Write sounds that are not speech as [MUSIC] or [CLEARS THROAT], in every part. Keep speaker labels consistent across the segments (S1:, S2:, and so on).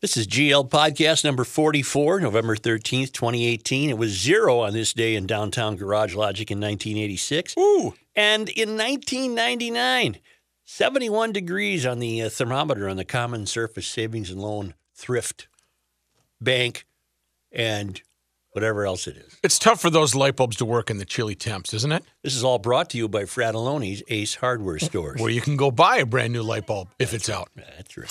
S1: This is GL Podcast number 44, November 13th, 2018. It was zero on this day in downtown Garage Logic in 1986.
S2: Ooh.
S1: And in 1999, 71 degrees on the uh, thermometer on the Common Surface Savings and Loan Thrift Bank and whatever else it is.
S2: It's tough for those light bulbs to work in the chilly temps, isn't it?
S1: This is all brought to you by Fratallone's Ace Hardware Stores.
S2: Where you can go buy a brand new light bulb if it's out.
S1: That's right.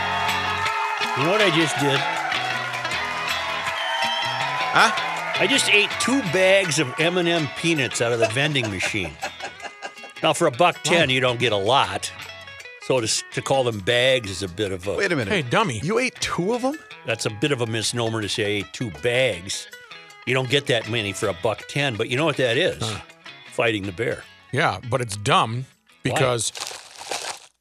S1: You know what I just did?
S2: Huh?
S1: I just ate two bags of M&M peanuts out of the vending machine. Now, for a buck ten, you don't get a lot. So to, to call them bags is a bit of a
S3: Wait a minute.
S2: Hey, dummy.
S3: You ate two of them?
S1: that's a bit of a misnomer to say I ate two bags. You don't get that many for a buck ten, but you know what that is? Fighting the bear.
S2: Yeah, but it's dumb because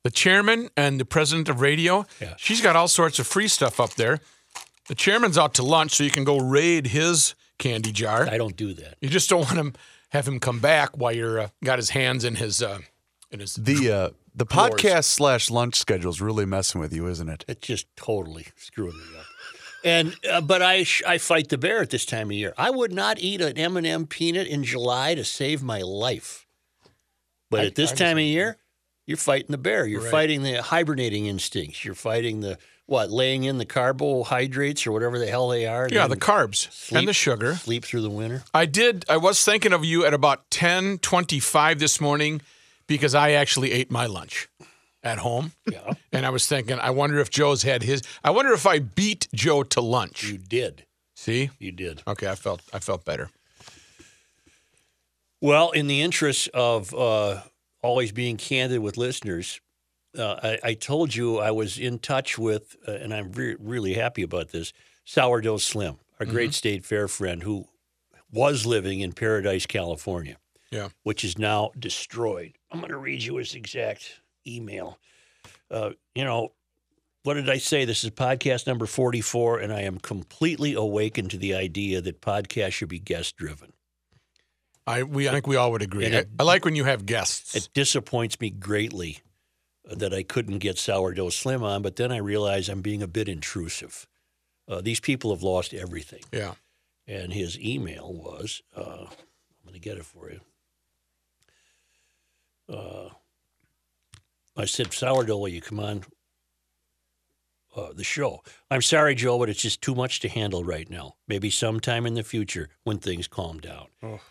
S2: the chairman and the president of radio,
S1: Yeah.
S2: she's got all sorts of free stuff up there. The chairman's out to lunch, so you can go raid his candy jar.
S1: I don't do that.
S2: You just don't [LAUGHS] want him have him come back while you're uh, got his hands in his uh, in his.
S3: The uh, the
S2: Drawers.
S3: podcast slash lunch schedule is really messing with you, isn't it?
S1: It's just totally screwing me up. And uh, but I sh- I fight the bear at this time of year. I would not eat an M and m peanut in July to save my life. But
S2: I-
S1: at this
S2: I
S1: time of year, you're fighting the bear. You're
S2: Right.
S1: fighting the hibernating instincts. You're fighting the what? Laying in the carbohydrates or whatever the hell they are.
S2: yeah, the carbs
S1: sleep-
S2: and the sugar.
S1: Sleep through the winter.
S2: I did. I was thinking of you at about ten twenty-five this morning because I actually ate my lunch at home,
S1: Yeah,
S2: and I was thinking, I wonder if Joe's had his. I wonder if I beat Joe to lunch.
S1: you did.
S2: See?
S1: You did.
S2: Okay, I felt I felt better.
S1: Well, in the interest of uh, always being candid with listeners, uh, I, I told you I was in touch with, uh, and I'm re- really happy about this, Sourdough Slim, our great state fair friend who was living in Paradise, California,
S2: Yeah.
S1: which is now destroyed. I'm going to read you his exact email. Uh, you know, what did I say? This is podcast number 44, and I am completely awakened to the idea that podcasts should be guest driven.
S2: I we I think we all would agree. I,
S1: it-
S2: I like when you have guests.
S1: It disappoints me greatly that I couldn't get Sourdough Slim on, but then I realize I'm being a bit intrusive. Uh, these people have lost everything.
S2: yeah.
S1: And his email was uh, I'm going to get it for you. Uh, I said, Sourdough, will you come on uh, the show? I'm sorry, Joe, but it's just too much to handle right now. Maybe sometime in the future when things calm down.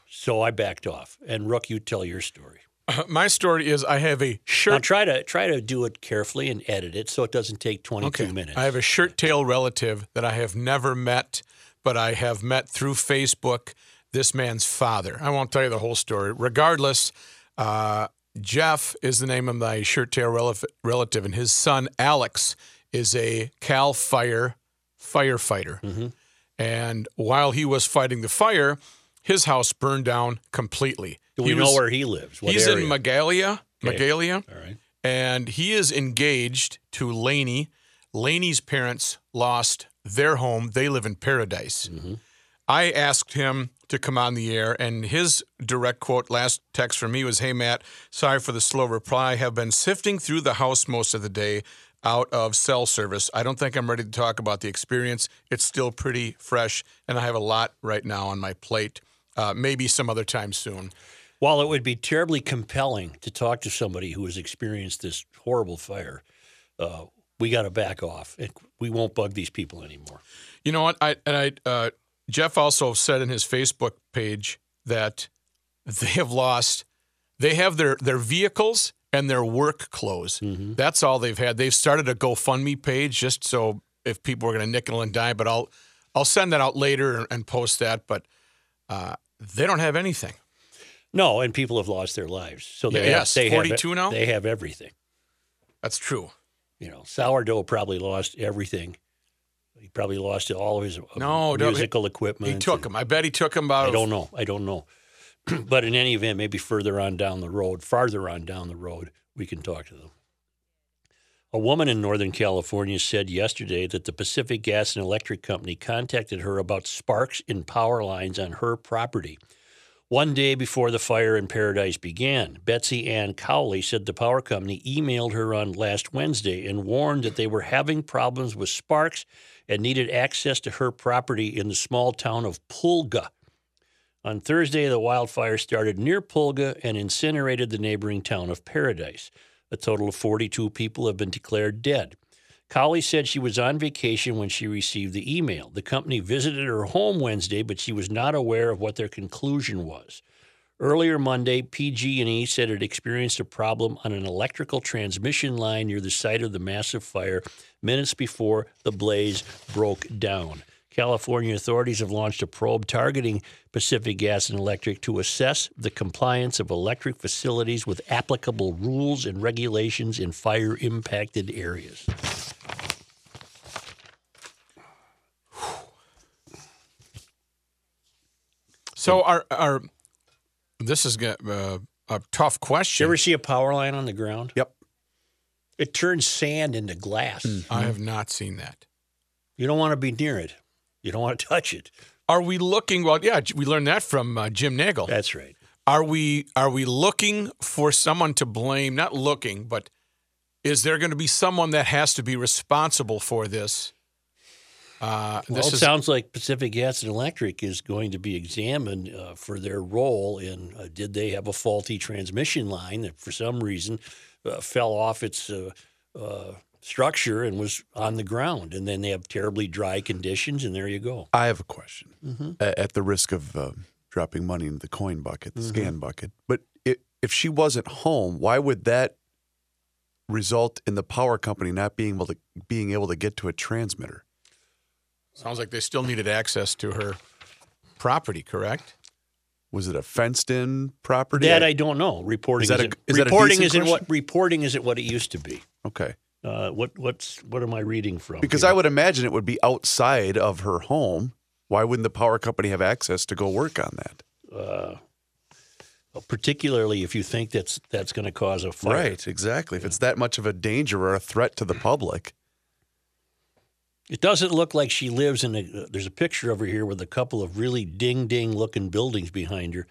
S1: So I backed off. And Rook, you tell your story.
S2: My story is I have a
S1: Now
S2: shirt.
S1: try to try to do it carefully and edit it so it doesn't take 22 minutes.
S2: I have a shirt tail relative that I have never met, but I have met through Facebook. This man's father. I won't tell you the whole story. Regardless, uh, Jeff is the name of my shirt tail relif- relative, and his son Alex is a Cal Fire firefighter.
S1: Mm-hmm.
S2: And while he was fighting the fire, his house burned down completely.
S1: Do we know where he lives? What
S2: he's
S1: area?
S2: in Magalia.
S1: Okay.
S2: Magalia
S1: All right.
S2: and he is engaged to Laney. Laney's parents lost their home. They live in Paradise. I asked him to come on the air, and his direct quote last text from me was Hey, Matt, sorry for the slow reply. have been sifting through the house most of the day out of cell service. I don't think I'm ready to talk about the experience. It's still pretty fresh, and I have a lot right now on my plate. Uh, maybe some other time soon.
S1: While it would be terribly compelling to talk to somebody who has experienced this horrible fire, uh, we got to back off. And we won't bug these people anymore.
S2: You know what? I and I uh, Jeff also said in his Facebook page that they have lost. They have their their vehicles and their work clothes. That's all they've had. They've started a GoFundMe page just so if people are going to nickel and dime. But I'll I'll send that out later and, post that. But uh, they don't have anything.
S1: No, and people have lost their lives. So they
S2: Yeah,
S1: have,
S2: yes.
S1: they
S2: 42
S1: have,
S2: now?
S1: They have everything.
S2: That's true.
S1: You know, sourdough probably lost everything He probably lost all of his uh,
S2: No, no, he-
S1: musical equipment.
S2: He took
S1: and-
S2: him. I bet he took him about.
S1: I don't know. I don't know. [CLEARS THROAT] but in any event, maybe further on down the road, farther on down the road, we can talk to them. A woman in Northern California said yesterday that the Pacific Gas and Electric Company contacted her about sparks in power lines on her property. One day before the fire in Paradise began, Betsy Ann Cowley said the power company emailed her on last Wednesday and warned that they were having problems with sparks and needed access to her property in the small town of Pulga. On Thursday, the wildfire started near Pulga and incinerated the neighboring town of Paradise. A total of 42 people have been declared dead. Cowley said she was on vacation when she received the email. The company visited her home Wednesday, but she was not aware of what their conclusion was. Earlier Monday, PG&E said it experienced a problem on an electrical transmission line near the site of the massive fire minutes before the blaze broke down. California authorities have launched a probe targeting Pacific Gas and Electric to assess the compliance of electric facilities with applicable rules and regulations in fire impacted areas.
S2: So our our this is uh, a tough question.
S1: you ever see a power line on the ground?
S3: Yep.
S1: It turns sand into glass.
S2: I have not seen that.
S1: You don't want to be near it. You don't want to touch it.
S2: Are we looking? Well, yeah, we learned that from uh, Jim Nagel.
S1: That's right.
S2: Are we are we looking for someone to blame? Not looking, but is there going to be someone that has to be responsible for this? Uh,
S1: Well,
S2: this
S1: it
S2: is
S1: sounds like Pacific Gas and Electric is going to be examined uh, for their role in uh, did they have a faulty transmission line that for some reason uh, fell off its uh, uh, structure and was on the ground, and then they have terribly dry conditions, and there you go.
S3: I have a question.
S1: Mm-hmm.
S3: At the risk of um, dropping money into the coin bucket, the
S1: Mm-hmm.
S3: scan bucket, but i if she wasn't home, why would that result in the power company not being able to being able to get to a transmitter?
S2: sounds like they still needed access to her property. Correct?
S3: Was it a fenced-in property?
S1: That I don't know. Reporting
S3: Is that a-
S1: isn't,
S3: is that a
S1: reporting isn't what reporting isn't what it used to be.
S3: okay.
S1: Uh, what what's what am I reading from?
S3: Because
S1: here?
S3: I would imagine it would be outside of her home. Why wouldn't the power company have access to go work on that?
S1: uh, particularly if you think that's that's going to cause a fire.
S3: Right, exactly. If it's that much of a danger or a threat to the public,
S1: It doesn't look like she lives in a. There's a picture over here with a couple of really ding ding looking buildings behind her,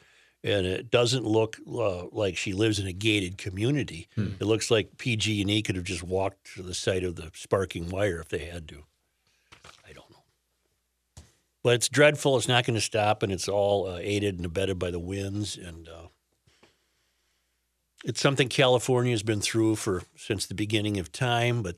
S1: and it doesn't look uh, like she lives in a gated community. It looks like PG and E could have just walked to the site of the sparking wire if they had to. I don't know, but it's dreadful. It's not going to stop, and it's all uh, aided and abetted by the winds, and uh, it's something California has been through for since the beginning of time, but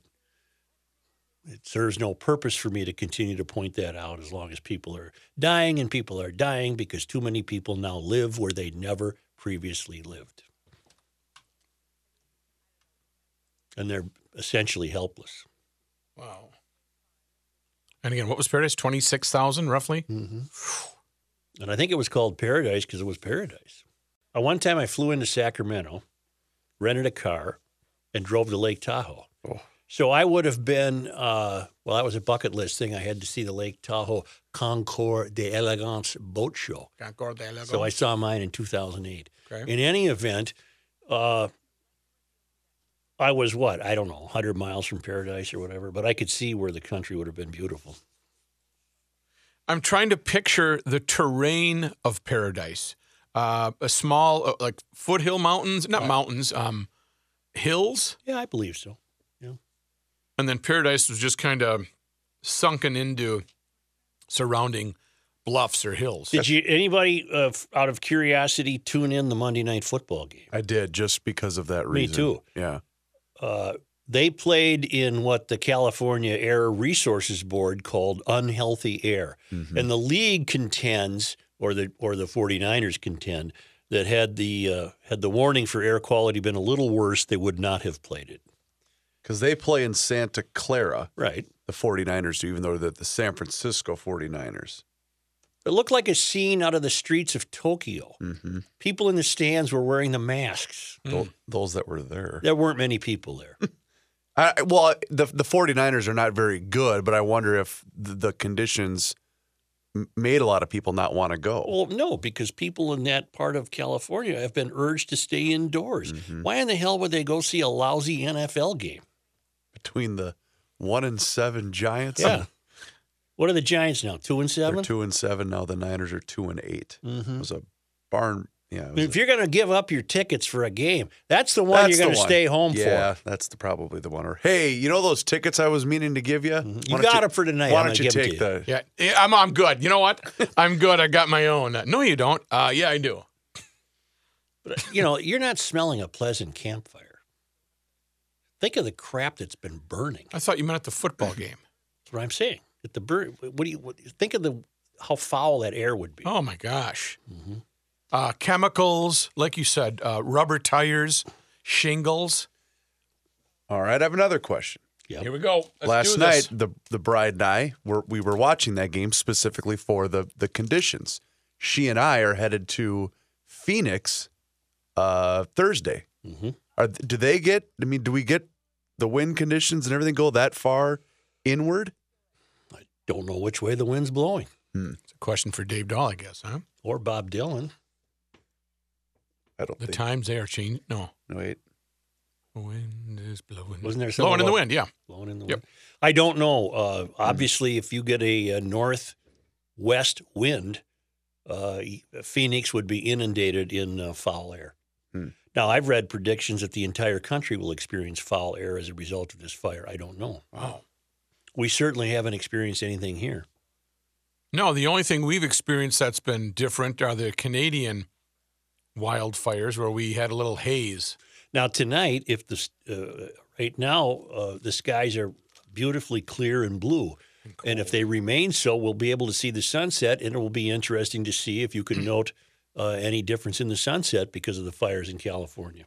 S1: it serves no purpose for me to continue to point that out as long as people are dying and people are dying because too many people now live where they never previously lived. And they're essentially helpless.
S2: Wow. And again, what was Paradise? Twenty six thousand, roughly.
S1: And I think it was called Paradise because it was paradise. Uh, one time I flew into Sacramento, rented a car, and drove to Lake Tahoe. So I would have been, uh, well, that was a bucket list thing. I had to see the Lake Tahoe Concours d'Elegance boat show. So I saw mine in 2008.
S2: Okay.
S1: In any event, uh, I was what? I don't know, 100 miles from paradise or whatever, but I could see where the country would have been beautiful.
S2: I'm trying to picture the terrain of Paradise. Uh, a small, uh, like foothill mountains, not mountains, um, hills,
S1: Yeah, I believe so.
S2: And then Paradise was just kind of sunken into surrounding bluffs or hills.
S1: Did you anybody uh, out of curiosity tune in the Monday night football game?
S3: I did just because of that reason.
S1: Me too.
S3: Yeah.
S1: Uh, they played in what the California Air Resources Board called unhealthy air. And the league contends or the or the 49ers contend that had the uh, had the warning for air quality been a little worse, they would not have played it.
S3: Because they play in Santa Clara,
S1: Right.
S3: the 49ers do, even though they're the San Francisco 49ers.
S1: It looked like a scene out of the streets of Tokyo.
S3: Mm-hmm.
S1: People in the stands were wearing the masks.
S3: Those that were there.
S1: There weren't many people there. [LAUGHS]
S3: I, I- well, the the 49ers are not very good, but I wonder if the, the conditions made a lot of people not want to go.
S1: Well, no, because people in that part of California have been urged to stay indoors.
S3: Mm-hmm.
S1: Why in the hell would they go see a lousy NFL game?
S3: Between the one and seven Giants,
S1: Yeah. What are the Giants now? Two and
S3: they're
S1: seven.
S3: two and seven now. The Niners are two and 8 It was a barn. Yeah, it
S1: I mean,
S3: a-
S1: if you're going to give up your tickets for a game, that's the one
S3: That's
S1: you're going to stay home
S3: yeah,
S1: for.
S3: Yeah, that's the, probably the one. Or hey, you know those tickets I was meaning to give you?
S1: Mm-hmm. You got it for tonight.
S3: Why don't you
S1: give 'em
S3: take
S1: to you.
S3: the?
S2: Yeah, yeah, I'm I'm good. You know what? [LAUGHS] I'm good. I got my own. No, you don't. Uh, yeah, I do.
S1: But, you know, you're not smelling a pleasant campfire. Think of the crap that's been burning.
S2: I thought you meant at the football [LAUGHS] game.
S1: That's what I'm saying. At the burn, what do you what, think of the how foul that air would be?
S2: Oh my gosh. Uh, chemicals, like you said, uh, rubber tires, shingles.
S3: All right, I have another question.
S1: Yep.
S2: Here we go. Let's
S3: Last
S2: do
S3: night,
S2: this.
S3: the the bride and I were we were watching that game specifically for the the conditions. She and I are headed to Phoenix uh, Thursday.
S1: Mhm.
S3: Are, do they get? I mean, do we get the wind conditions and everything go that far inward?
S1: I don't know which way the wind's blowing.
S2: It's a question for Dave Dahl, I guess, huh?
S1: Or Bob Dylan.
S3: I don't
S2: The
S3: think.
S2: times they are changing. No.
S3: No, wait.
S2: The wind is blowing.
S1: Wasn't there something
S2: blowing in the wind? Yeah.
S1: blowing in the
S2: Yep.
S1: wind. I don't know. Uh, obviously, if you get a, uh northwest wind, uh, Phoenix would be inundated in uh, foul air.
S3: Hmm.
S1: Now, I've read predictions that the entire country will experience foul air as a result of this fire. I don't know.
S2: Wow.
S1: We certainly haven't experienced anything here.
S2: No, the only thing we've experienced that's been different are the Canadian wildfires where we had a little haze.
S1: Now, tonight, if the uh, right now uh, the skies are beautifully clear and blue, and if they remain so, we'll be able to see the sunset, and it will be interesting to see if you can [CLEARS THROAT] note uh, any difference in the sunset because of the fires in California.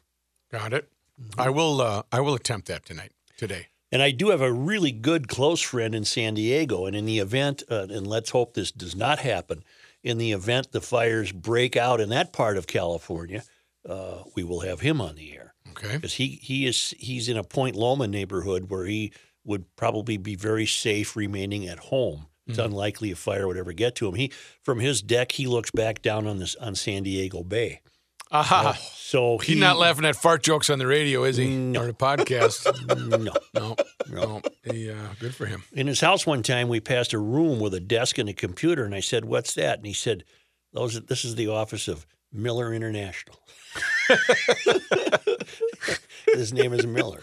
S2: Got it.
S1: Mm-hmm.
S2: I will. Uh, I will attempt that tonight. Today.
S1: And I do have a really good close friend in San Diego, and in the event, uh, and let's hope this does not happen, in the event the fires break out in that part of California, uh, we will have him on the air.
S2: Okay.
S1: because he he is he's in a Point Loma neighborhood where he would probably be very safe remaining at home. It's
S2: Mm-hmm.
S1: unlikely a fire would ever get to him. He from his deck he looks back down on this on San Diego Bay.
S2: Aha.
S1: So he
S2: He's not laughing at fart jokes on the radio, is he?
S1: No.
S2: Or the podcast? [LAUGHS]
S1: No.
S2: no. No. He, uh, good for him.
S1: In his house one time we passed a room with a desk and a computer and I said, "What's that?" And he said, "Those this is the office of Miller International." [LAUGHS] his name is Miller.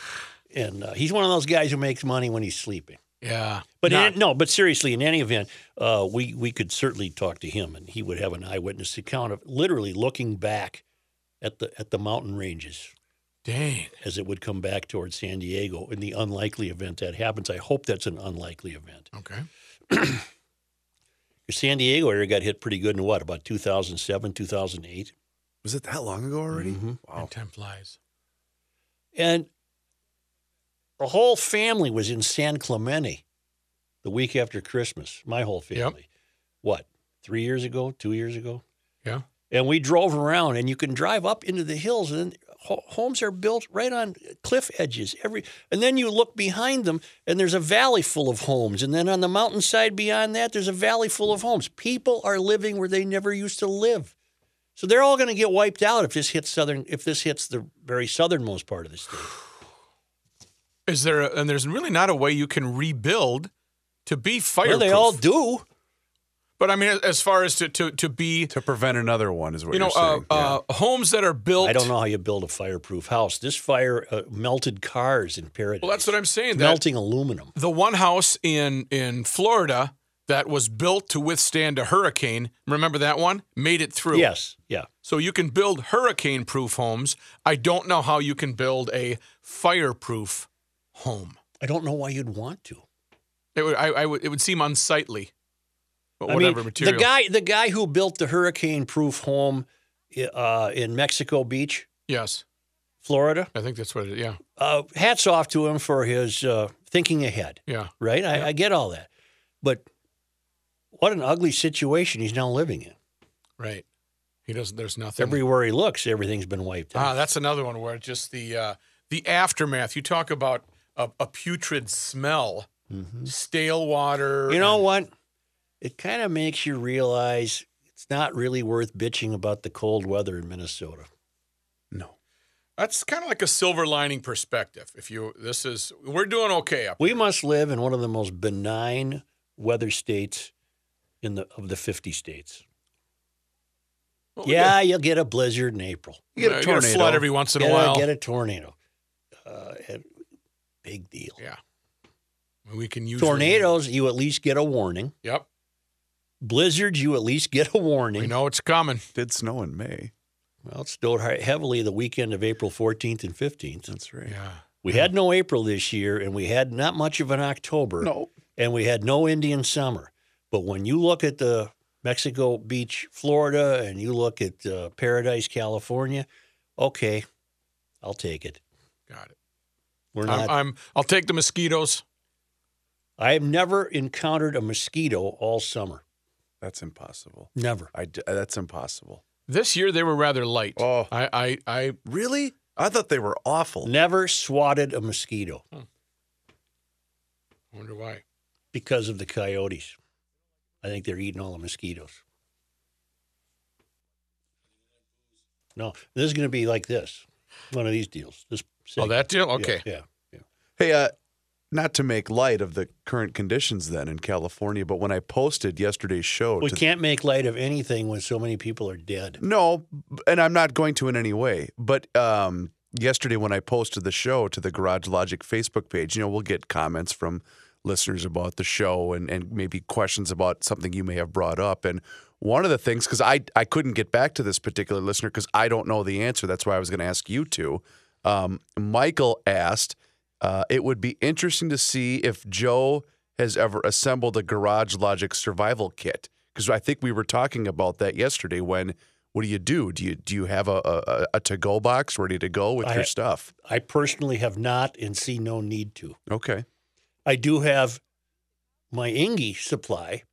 S1: And uh, he's one of those guys who makes money when he's sleeping.
S2: Yeah.
S1: But
S2: Not-
S1: in, no, but seriously, in any event, uh, we we could certainly talk to him, and he would have an eyewitness account of literally looking back at the at the mountain ranges
S2: dang.
S1: as it would come back towards San Diego. In the unlikely event that happens, I hope that's an unlikely event.
S2: Okay.
S1: The San Diego area got hit pretty good in what about 2007, 2008,
S3: Was it that long ago already?
S1: Mhm.
S3: Wow.
S2: And time flies.
S1: and the whole family was in San Clemente the week after Christmas. My whole
S2: Yep.
S1: family. What? Three years ago? Two years ago?
S2: Yeah.
S1: and we drove around and you can drive up into the hills and homes are built right on cliff edges every and then you look behind them and there's a valley full of homes and then on the mountainside beyond that there's a valley full of homes people are living where they never used to live so they're all going to get wiped out if this hits southern if this hits the very southernmost part of the state [SIGHS] [SIGHS]
S2: Is there? A, and there's really not a way you can rebuild to be
S1: well
S2: fireproof.
S1: they all do
S2: But I mean, as far as to to, to be,
S3: To prevent another one is what
S2: you know,
S3: you're
S2: uh,
S3: saying. Yeah.
S2: uh, homes that are built.
S1: i don't know how you build a fireproof house this fire uh, melted cars in paradise
S2: Well, that's what I'm saying. That
S1: melting aluminum
S2: the one house in in Florida that was built to withstand a hurricane. Remember that one? Made it through.
S1: yes yeah
S2: So you can build hurricane-proof homes. I don't know how you can build a fire-proof home.
S1: i don't know why you'd want to
S2: It would. I, I would. It would seem unsightly. But
S1: I
S2: whatever
S1: mean,
S2: material.
S1: the guy, the guy who built the hurricane-proof home uh, in Mexico Beach,
S2: Yes,
S1: Florida.
S2: I think that's what it. Yeah.
S1: Uh, hats off to him for his uh, thinking ahead.
S2: Yeah.
S1: Right, I, I get all that, but what an ugly situation he's now living in.
S2: Right. He doesn't. There's nothing.
S1: Everywhere he looks, everything's been wiped out.
S2: Ah, that's another one where just the uh, the aftermath. You talk about a, a putrid smell, stale water.
S1: Mm-hmm. You know
S2: and-
S1: what? It kind of makes you realize it's not really worth bitching about the cold weather in Minnesota.
S3: No.
S2: That's kind of like a silver lining perspective. If you, this is, we're doing okay up.
S1: We must live in one of the most benign weather states in the of the 50 states.
S2: Well, we
S1: Yeah, you'll get a blizzard in April.
S3: You get
S2: Yeah,
S3: a
S2: you get
S3: tornado.
S2: flood every once in
S1: Get
S2: a while.
S1: get a tornado. Uh, and- big deal.
S2: Yeah. We can use
S1: Tornadoes, you at least get a warning.
S2: Yep.
S1: Blizzards, you at least get a warning.
S2: We know it's coming.
S3: Did snow in May.
S1: Well, it snowed heavily the weekend of April 14th and 15th.
S3: That's right.
S2: Yeah.
S1: We had no April this year, and we had not much of an October.
S3: No.
S1: and we had no Indian summer. But when you look at the Mexico Beach, Florida, and you look at uh, Paradise, California, okay, I'll take it.
S2: Got it.
S1: We're
S2: I'm,
S1: not.
S2: I'm, I'll take the mosquitoes.
S1: I have never encountered a mosquito all summer.
S3: That's impossible.
S1: Never.
S3: I d- uh, that's impossible.
S2: This year they were rather light.
S3: Oh.
S2: I, I, I
S3: Really? I thought they were awful.
S1: Never swatted a mosquito I
S2: wonder why.
S1: because of the coyotes. I think they're eating all the mosquitoes. No, this is going to be like this. One of these deals. This
S2: Oh, that deal? Okay.
S1: Yeah. yeah.
S3: Hey, uh, not to make light of the current conditions then in California, but when I posted yesterday's show,
S1: We can't make light of anything when so many people are dead.
S3: no, and I'm not going to in any way. But um, yesterday when I posted the show to the Garage Logic Facebook page, you know, we'll get comments from listeners about the show and, and maybe questions about something you may have brought up. And one of the things, because I, I couldn't get back to this particular listener because I don't know the answer. That's why I was going to ask you to. Um, Michael asked, uh, it would be interesting to see if Joe has ever assembled a Garage Logic survival kit. Because I think we were talking about that yesterday when what do you do? Do you do you have a a, a to go box ready to go with
S1: I-
S3: your stuff?
S1: I personally have not and see no need to.
S3: Okay.
S1: I do have my Ingy supply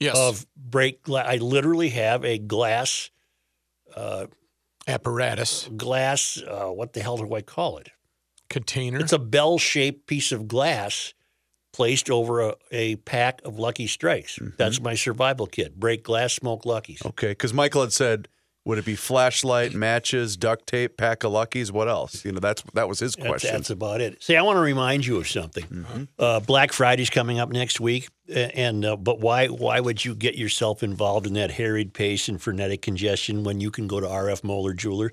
S2: Yes.
S1: of break glass. I literally have a glass, uh,
S2: Apparatus.
S1: glass, uh, what the hell do I call it?
S2: Container.
S1: It's a bell shaped piece of glass placed over a, a pack of Lucky Strikes. That's my survival kit. Break glass, smoke Luckies.
S3: Okay. Because Michael had said, would it be flashlight, matches, duct tape, pack of Luckies? What else? You know, that's that was his question.
S1: that's about it. See, I want to remind you of something. Uh, Black Friday's coming up next week, and uh, but why why would you get yourself involved in that harried pace and frenetic congestion when you can go to RF Moeller Jeweler?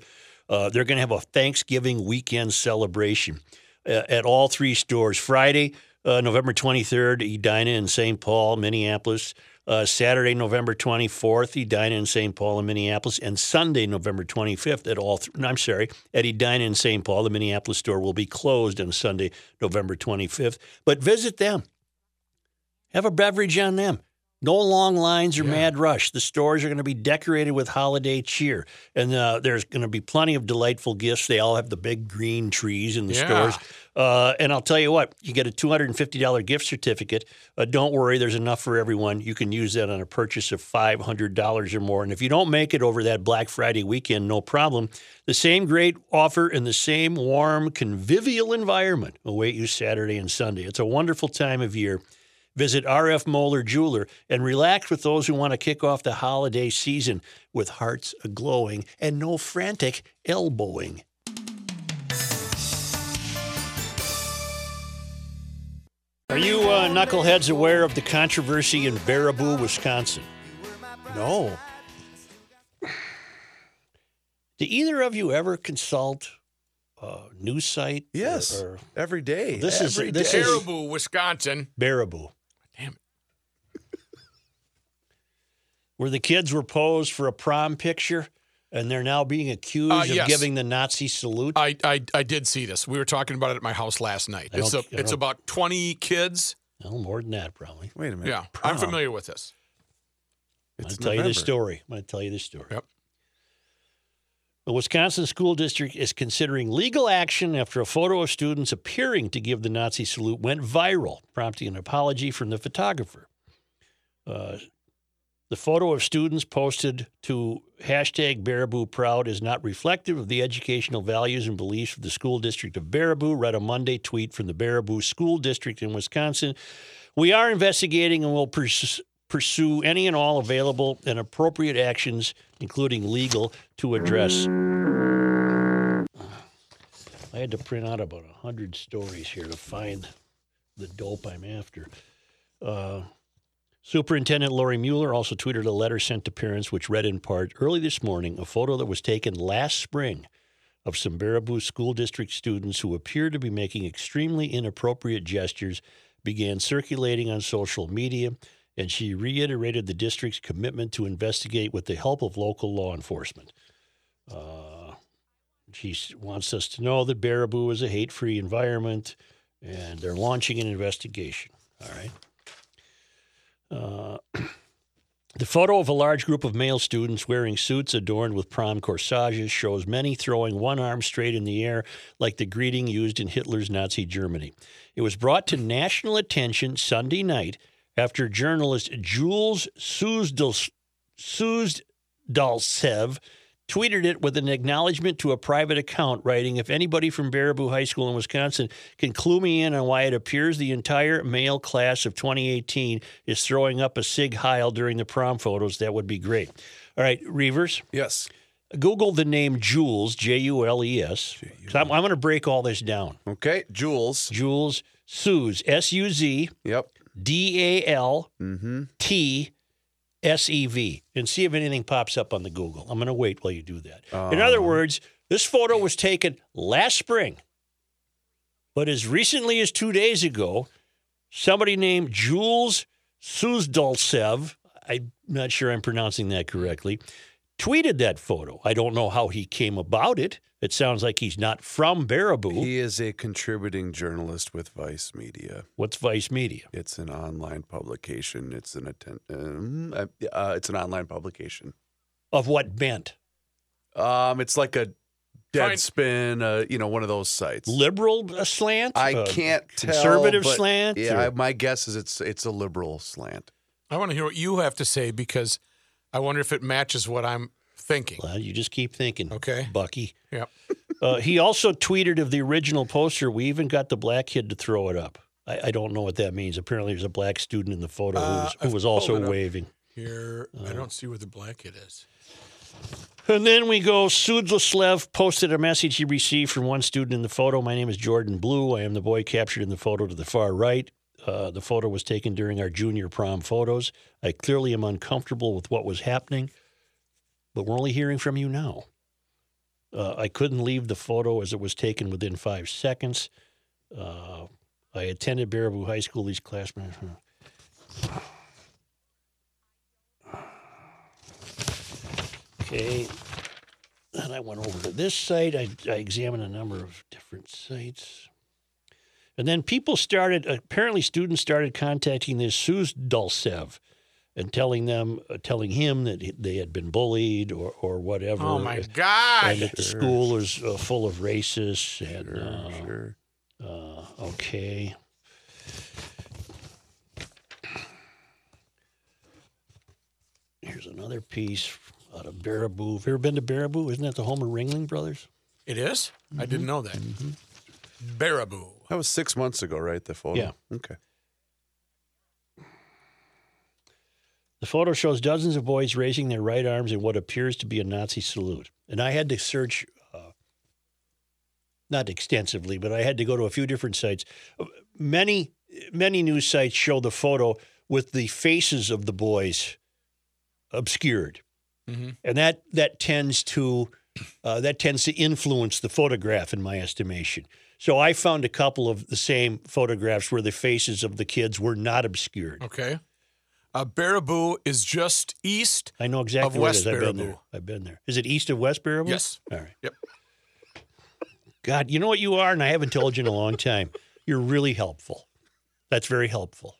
S1: Uh, they're going to have a Thanksgiving weekend celebration uh, at all three stores. Friday, uh, November 23rd, Edina in St. Paul, Minneapolis. Uh, Saturday, November 24th, Edina in St. Paul and Minneapolis, and Sunday, November 25th at all. Th- I'm sorry, at Edina in St. Paul, the Minneapolis store will be closed on Sunday, November 25th. But visit them. Have a beverage on them. No long lines or mad rush. The stores are going to be decorated with holiday cheer, and uh, there's going to be plenty of delightful gifts. They all have the big green trees in the
S2: Yeah.
S1: stores. Uh, and I'll tell you what, you get a $250 gift certificate. Uh, don't worry, there's enough for everyone. You can use that on a purchase of $500 or more. And if you don't make it over that Black Friday weekend, no problem. The same great offer and the same warm, convivial environment await you Saturday and Sunday. It's a wonderful time of year. Visit RF Moeller Jeweler and relax with those who want to kick off the holiday season with hearts glowing and no frantic elbowing. Are you uh, knuckleheads aware of the controversy in Baraboo, Wisconsin?
S3: no. [SIGHS]
S1: Do either of you ever consult a news site?
S3: Yes.
S1: Or,
S3: Every day.
S1: This is-
S3: Every
S1: this
S3: day.
S1: is-
S2: Caribou, Wisconsin.
S1: Baraboo,
S2: Damn it.
S1: Where the kids were posed for a prom picture and they're now being accused
S2: Uh,
S1: of
S2: yes.
S1: giving the Nazi salute?
S2: I, I I did see this. We were talking about it at my house last night. It's a, it's about 20 kids.
S1: no, more than that, probably.
S3: Wait a minute.
S2: Yeah.
S3: Prom.
S2: I'm familiar with this.
S1: I'm going to tell you the story. I'm going to tell you the story.
S2: Yep.
S1: The Wisconsin School District is considering legal action after a photo of students appearing to give the Nazi salute went viral, prompting an apology from the photographer. Uh, The photo of students posted to hashtag Baraboo Proud is not reflective of the educational values and beliefs of the school district of Baraboo, read a Monday tweet from the Baraboo School District in Wisconsin. We are investigating and will pers- pursue any and all available and appropriate actions, including legal, to address. I had to print out about 100 stories here to find the dope I'm after. Uh, Superintendent Lori Mueller also tweeted a letter sent to parents, which read in part early this morning a photo that was taken last spring of some Baraboo School District students who appear to be making extremely inappropriate gestures began circulating on social media, and she reiterated the district's commitment to investigate with the help of local law enforcement. Uh, she wants us to know that Baraboo is a hate free environment and they're launching an investigation. All right. Uh, [CLEARS THROAT] the photo of a large group of male students wearing suits adorned with prom corsages shows many throwing one arm straight in the air like the greeting used in Hitler's Nazi Germany. It was brought to national attention Sunday night after journalist Jules Suzdal- Suzdaltsev tweeted it with an acknowledgement to a private account, writing, If anybody from Baraboo High School in Wisconsin can clue me in on why it appears the entire male class of 2018 is throwing up a Sieg Heil during the prom photos, that would be great. All right, Reuvers,
S3: Yes.
S1: Google the name Jules, J U L E S. I'm, I'm going to break all this down.
S3: Okay. Jules.
S1: Jules Suz, S U Z
S3: Yep.
S1: D A L
S3: Mm-hmm.
S1: T S E V and see if anything pops up on the Google. I'm going to wait while you do that. In oh. other words, this photo was taken last spring, but as recently as two days ago, somebody named Jules Suzdaltsev, I'm not sure I'm pronouncing that correctly, tweeted that photo. I don't know how he came about it. It sounds like he's not from Baraboo.
S3: He is a contributing journalist with Vice Media.
S1: What's Vice Media?
S3: It's an online publication. It's an atten- um, uh, uh, it's an online publication.
S1: Of what bent?
S3: Um, it's like a Deadspin, uh, you know, one of those sites.
S1: Liberal slant?
S3: I
S1: Uh,
S3: can't tell.
S1: conservative
S3: but
S1: slant?
S3: Yeah, I, my guess is it's it's a liberal slant.
S2: I want to hear what you have to say because I wonder if it matches what I'm thinking.
S1: Well, you just keep thinking.
S2: Okay.
S1: Bucky.
S2: Yep. [LAUGHS]
S1: Uh, he also tweeted of the original poster. We even got the black kid to throw it up. I, I don't know what that means. Apparently, there's a black student in the photo who
S2: Uh,
S1: was, who was also waving.
S2: Here, I don't see where the black kid is.
S1: And then we go. Sudlaslev posted a message he received from one student in the photo. My name is Jordan Blue. I am the boy captured in the photo to the far right. Uh, the photo was taken during our junior prom photos. I clearly am uncomfortable with what was happening, but we're only hearing from you now. Uh, I couldn't leave the photo as it was taken within five seconds. Uh, I attended Baraboo High School. These classmates. Okay. And I went over to this site. I, I examined a number of different sites. And then people started, apparently, students started contacting this Suz Dulcev and telling them, uh, telling him that they had been bullied or, or whatever.
S2: Oh my God!
S1: and
S2: God!
S1: that the school is uh, full of racists. And, uh,
S3: Sure.
S1: uh, okay. Here's another piece out of Baraboo. Have you ever been to Baraboo? Isn't that the home of Ringling Brothers?
S2: It is? I
S1: Mm-hmm.
S2: didn't know that. Baraboo.
S3: That was six months ago, right? The photo.
S1: Yeah.
S3: Okay.
S1: The photo shows dozens of boys raising their right arms in what appears to be a Nazi salute. And I had to search, uh, not extensively, but I had to go to a few different sites. Many, many news sites show the photo with the faces of the boys obscured,
S2: Mhm.
S1: and that that tends to uh, that tends to influence the photograph, in my estimation. So I found a couple of the same photographs where the faces of the kids were not obscured.
S2: Okay. Uh, Baraboo is just east.
S1: I know exactly
S2: Of
S1: where it
S2: West
S1: is. I've been there. I've been there. Is it east of West Baraboo?
S2: Yes.
S1: All right.
S2: Yep.
S1: God, you know what you are, and I haven't told you in a long time. You're really helpful. That's very helpful.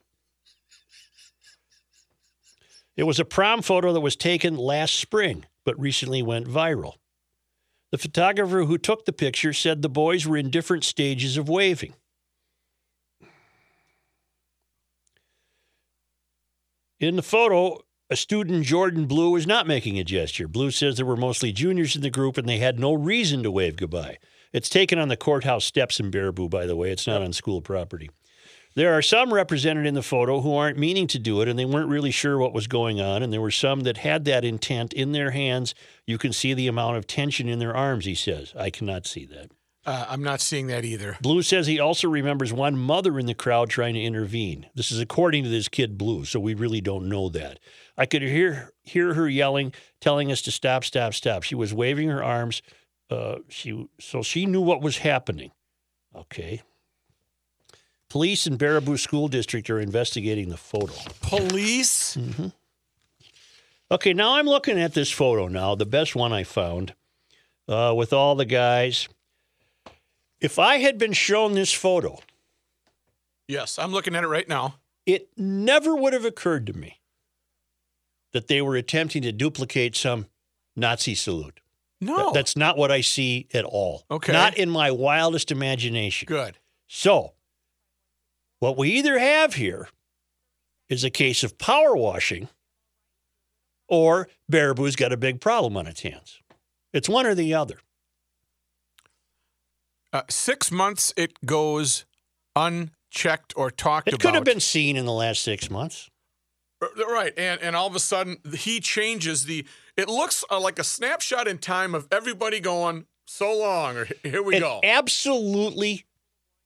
S1: It was a prom photo that was taken last spring, but recently went viral. The photographer who took the picture said the boys were in different stages of waving. In the photo, A student, Jordan Blue, was not making a gesture. Blue says there were mostly juniors in the group and they had no reason to wave goodbye. It's taken on the courthouse steps in Baraboo, by the way. It's not on school property. There are some represented in the photo who aren't meaning to do it and they weren't really sure what was going on. And there were some that had that intent in their hands. You can see the amount of tension in their arms, he says. I cannot see that.
S2: Uh, I'm not seeing that either.
S1: Blue says he also remembers one mother in the crowd trying to intervene. This is according to this kid Blue, so we really don't know that. I could hear hear her yelling, telling us to stop, stop, stop. She was waving her arms. Uh, she so she knew what was happening. Okay. Police in Baraboo School District are investigating the photo.
S2: Police?
S1: Okay, now I'm looking at this photo now, the best one I found, uh, with all the guys. If I had been shown this photo,
S2: Yes, I'm looking at it right now.
S1: it never would have occurred to me that they were attempting to duplicate some Nazi salute.
S2: No.
S1: Th- That's not what I see at all.
S2: Okay.
S1: Not in my wildest imagination.
S2: good.
S1: So, what we either have here is a case of power washing or Baraboo's got a big problem on its hands. It's one or the other.
S2: Uh, six months it goes unchecked or talked
S1: It
S2: about.
S1: It could have been seen in the last six months.
S2: Uh, right, and and all of a sudden he changes the. It looks uh, like a snapshot in time of everybody going so long or here we
S1: it
S2: go.
S1: absolutely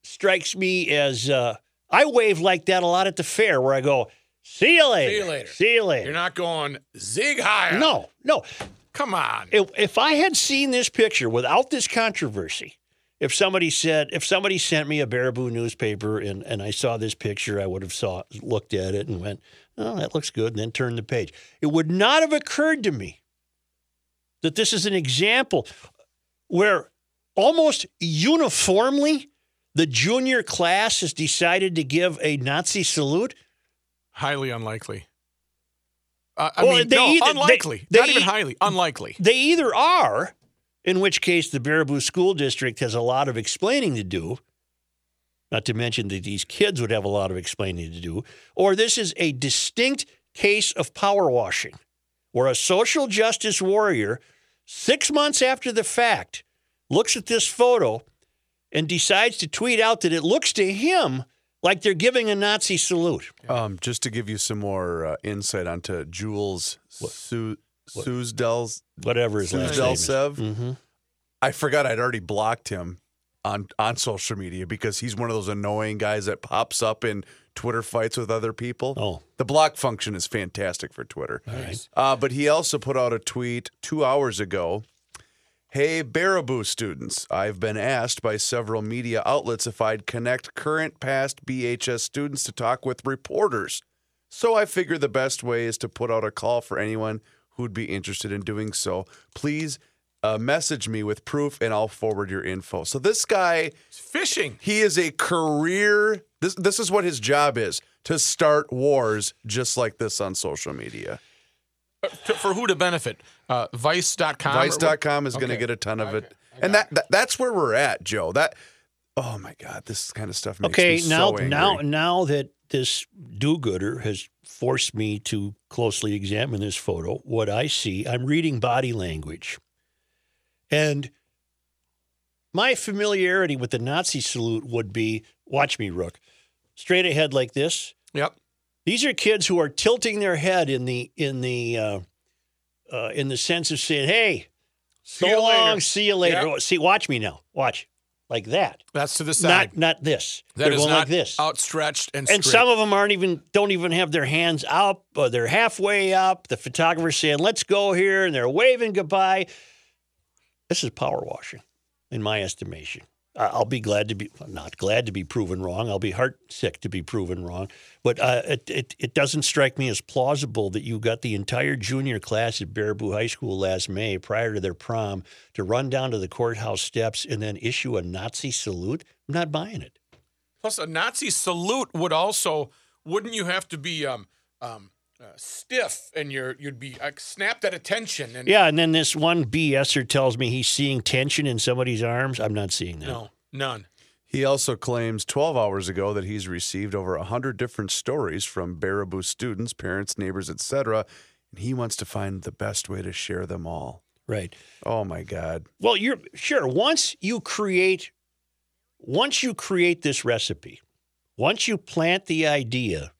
S1: strikes me as uh, I wave like that a lot at the fair where I go, see you later.
S2: See you later.
S1: See you later.
S2: You're not going zig higher.
S1: no, no.
S2: come on.
S1: If, if I had seen this picture without this controversy, if somebody said, if somebody sent me a Baraboo newspaper and, and I saw this picture, I would have saw looked at it and went, oh, that looks good, and then turned the page. It would not have occurred to me that this is an example where almost uniformly the junior class has decided to give a Nazi salute.
S2: highly unlikely. Uh, I
S1: Well,
S2: mean,
S1: they
S2: no,
S1: either- they-
S2: unlikely.
S1: they
S2: not even
S1: e-
S2: highly. Unlikely.
S1: They either are, in which case the Baraboo School District has a lot of explaining to do, not to mention that these kids would have a lot of explaining to do, or this is a distinct case of power washing, where a social justice warrior, six months after the fact, looks at this photo and decides to tweet out that it looks to him like they're giving a Nazi salute.
S3: Um, just to give you some more uh, insight onto Jules Su- Suzdal's
S1: Whatever his last name is.
S3: Suzdaltsev,
S1: hmm
S3: I forgot I'd already blocked him on on social media because he's one of those annoying guys that pops up in Twitter fights with other people.
S1: Oh,
S3: The block function is fantastic for Twitter.
S1: right.
S3: Uh, but he also put out a tweet two hours ago. Hey, Baraboo students, I've been asked by several media outlets if I'd connect current past BHS students to talk with reporters. So I figure the best way is to put out a call for anyone who'd be interested in doing so. Please uh, message me with proof and I'll forward your info. So this guy
S2: It's fishing.
S3: he is a career. This this is what his job is to start wars just like this on social media.
S2: Uh, to- for who to benefit? Uh, Vice.com. or what?
S3: Vice.com is going to
S2: Okay.
S3: get a ton of it,
S2: Okay. I
S3: and that, that that's where we're at, Joe. That oh my god, this kind of stuff makes
S1: Okay,
S3: me
S1: now
S3: so angry.
S1: now now that this do-gooder has forced me to closely examine this photo, what I see, I'm reading body language. And my familiarity with the Nazi salute would be watch me, Rook. Straight ahead like this.
S2: Yep.
S1: These are kids who are tilting their head in the in the uh, uh, in the sense of saying, "Hey, so
S2: you
S1: long,
S2: later."
S1: see you later."
S2: Yep.
S1: See, watch me now. Watch like that.
S2: That's to the side.
S1: Not not this.
S2: That
S1: They're
S2: is
S1: going like this.
S2: outstretched and
S1: And some of them aren't even don't even have their hands up. Or they're halfway up. The photographer's saying, "Let's go here," and they're waving goodbye. This is power washing, in my estimation. I'll be glad to be not glad to be proven wrong. I'll be heart sick to be proven wrong. But uh, it, it it doesn't strike me as plausible that you got the entire junior class at Baraboo High School last May, prior to their prom, to run down to the courthouse steps and then issue a Nazi salute. I'm not buying it.
S2: Plus, a Nazi salute would also wouldn't you have to be um um uh, stiff and you're you'd be uh, snapped at attention and
S1: Yeah, and then this one BSer tells me he's seeing tension in somebody's arms. I'm not seeing that.
S2: no none.
S3: He also claims 12 hours ago that he's received over 100 different stories from Baraboo students, parents, neighbors, etc., and he wants to find the best way to share them all.
S1: Right.
S3: Oh my God.
S1: Well, you're sure once you create once you create this recipe, once you plant the idea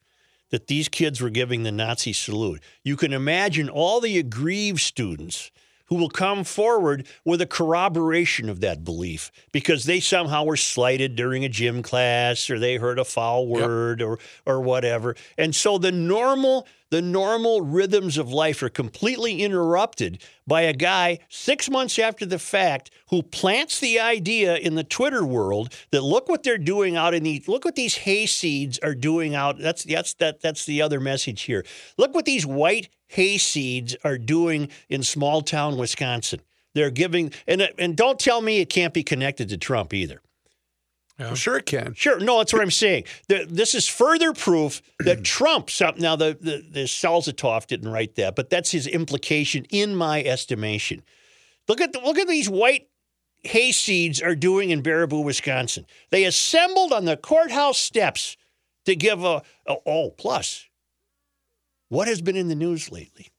S1: that these kids were giving the Nazi salute, you can imagine all the aggrieved students who will come forward with a corroboration of that belief because they somehow were slighted during a gym class or they heard a foul word or or whatever. And so the normal the normal rhythms of life are completely interrupted by a guy 6 months after the fact who plants the idea in the Twitter world that look what they're doing out in the look what these hayseeds are doing out that's that's that that's the other message here. Look what these white hayseeds are doing in small town Wisconsin. They're giving and and don't tell me it can't be connected to Trump either.
S3: I'm sure it can.
S1: Sure, no, that's what I'm saying. The, this is further proof that [CLEARS THROAT] Trump. Some, now, the the, the Salzatoff didn't write that, but that's his implication in my estimation. Look at the, look at these white hayseeds are doing in Baraboo, Wisconsin. They assembled on the courthouse steps to give a, a oh plus. What has been in the news lately?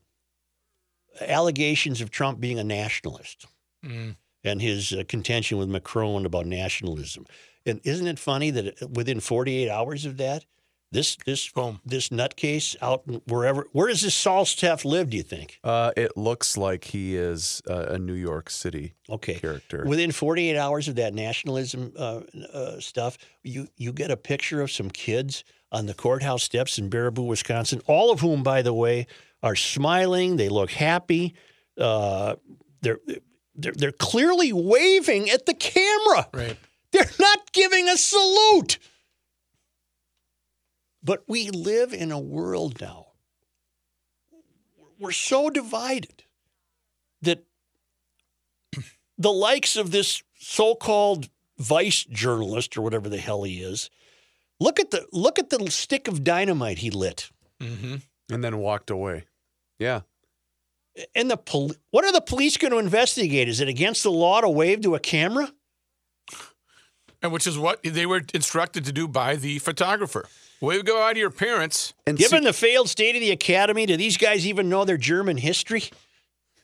S1: Allegations of Trump being a nationalist and his uh, contention with Macron about nationalism. And isn't it funny that within 48 hours of that, this this
S2: Boom.
S1: this nutcase out wherever where does this Salstaff live? Do you think?
S3: Uh, it looks like he is uh, a New York City
S1: Okay,
S3: character.
S1: within 48 hours of that nationalism uh, uh, stuff, you you get a picture of some kids on the courthouse steps in Baraboo, Wisconsin. All of whom, by the way, are smiling. They look happy. Uh, they're they're they're clearly waving at the camera.
S2: Right.
S1: They're not giving a salute. But we live in a world now. We're so divided that [CLEARS THROAT] the likes of this so-called vice journalist or whatever the hell he is, look at the look at the stick of dynamite he lit.
S2: Mm-hmm.
S3: and then walked away. Yeah.
S1: And the pol- what are the police going to investigate? Is it against the law to wave to a camera?
S2: And which is what they were instructed to do by the photographer. Way to go out to your parents.
S3: And
S1: Given
S3: see-
S1: the failed state of the academy, do these guys even know their German history?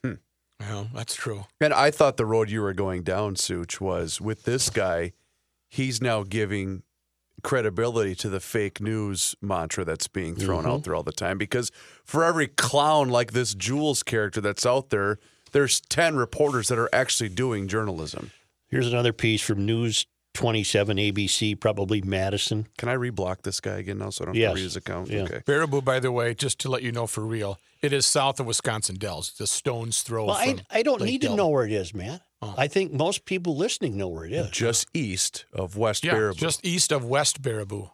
S1: Hmm.
S2: Well, that's true.
S3: And I thought the road you were going down, Such, was with this guy, he's now giving credibility to the fake news mantra that's being thrown out mm-hmm. there all the time. Because for every clown like this Jules character that's out there, there's 10 reporters that are actually doing journalism.
S1: Here's another piece from News 27 ABC, probably Madison.
S3: Can I reblock this guy again now so I don't have
S1: Yes.
S3: to read his account?
S1: Yeah.
S3: Okay.
S2: Baraboo, by the way, just to let you know for real, it is south of Wisconsin Dells, the stone's throw.
S1: Well, I,
S2: from
S1: I don't
S2: Lake
S1: need to know where it is, Matt. I think most people listening know where it is.
S3: Just east of West
S2: Yeah,
S3: Baraboo.
S2: just east of West Baraboo.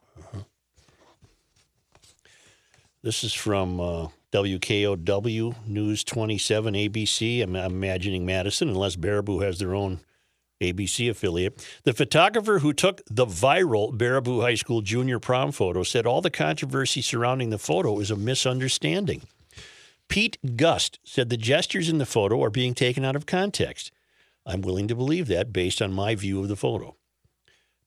S1: This is from uh, WKOW News 27 ABC. I'm, I'm imagining Madison, unless Baraboo has their own ABC affiliate. The photographer who took the viral Baraboo High School junior prom photo said all the controversy surrounding the photo is a misunderstanding. Pete Gust said the gestures in the photo are being taken out of context. I'm willing to believe that based on my view of the photo.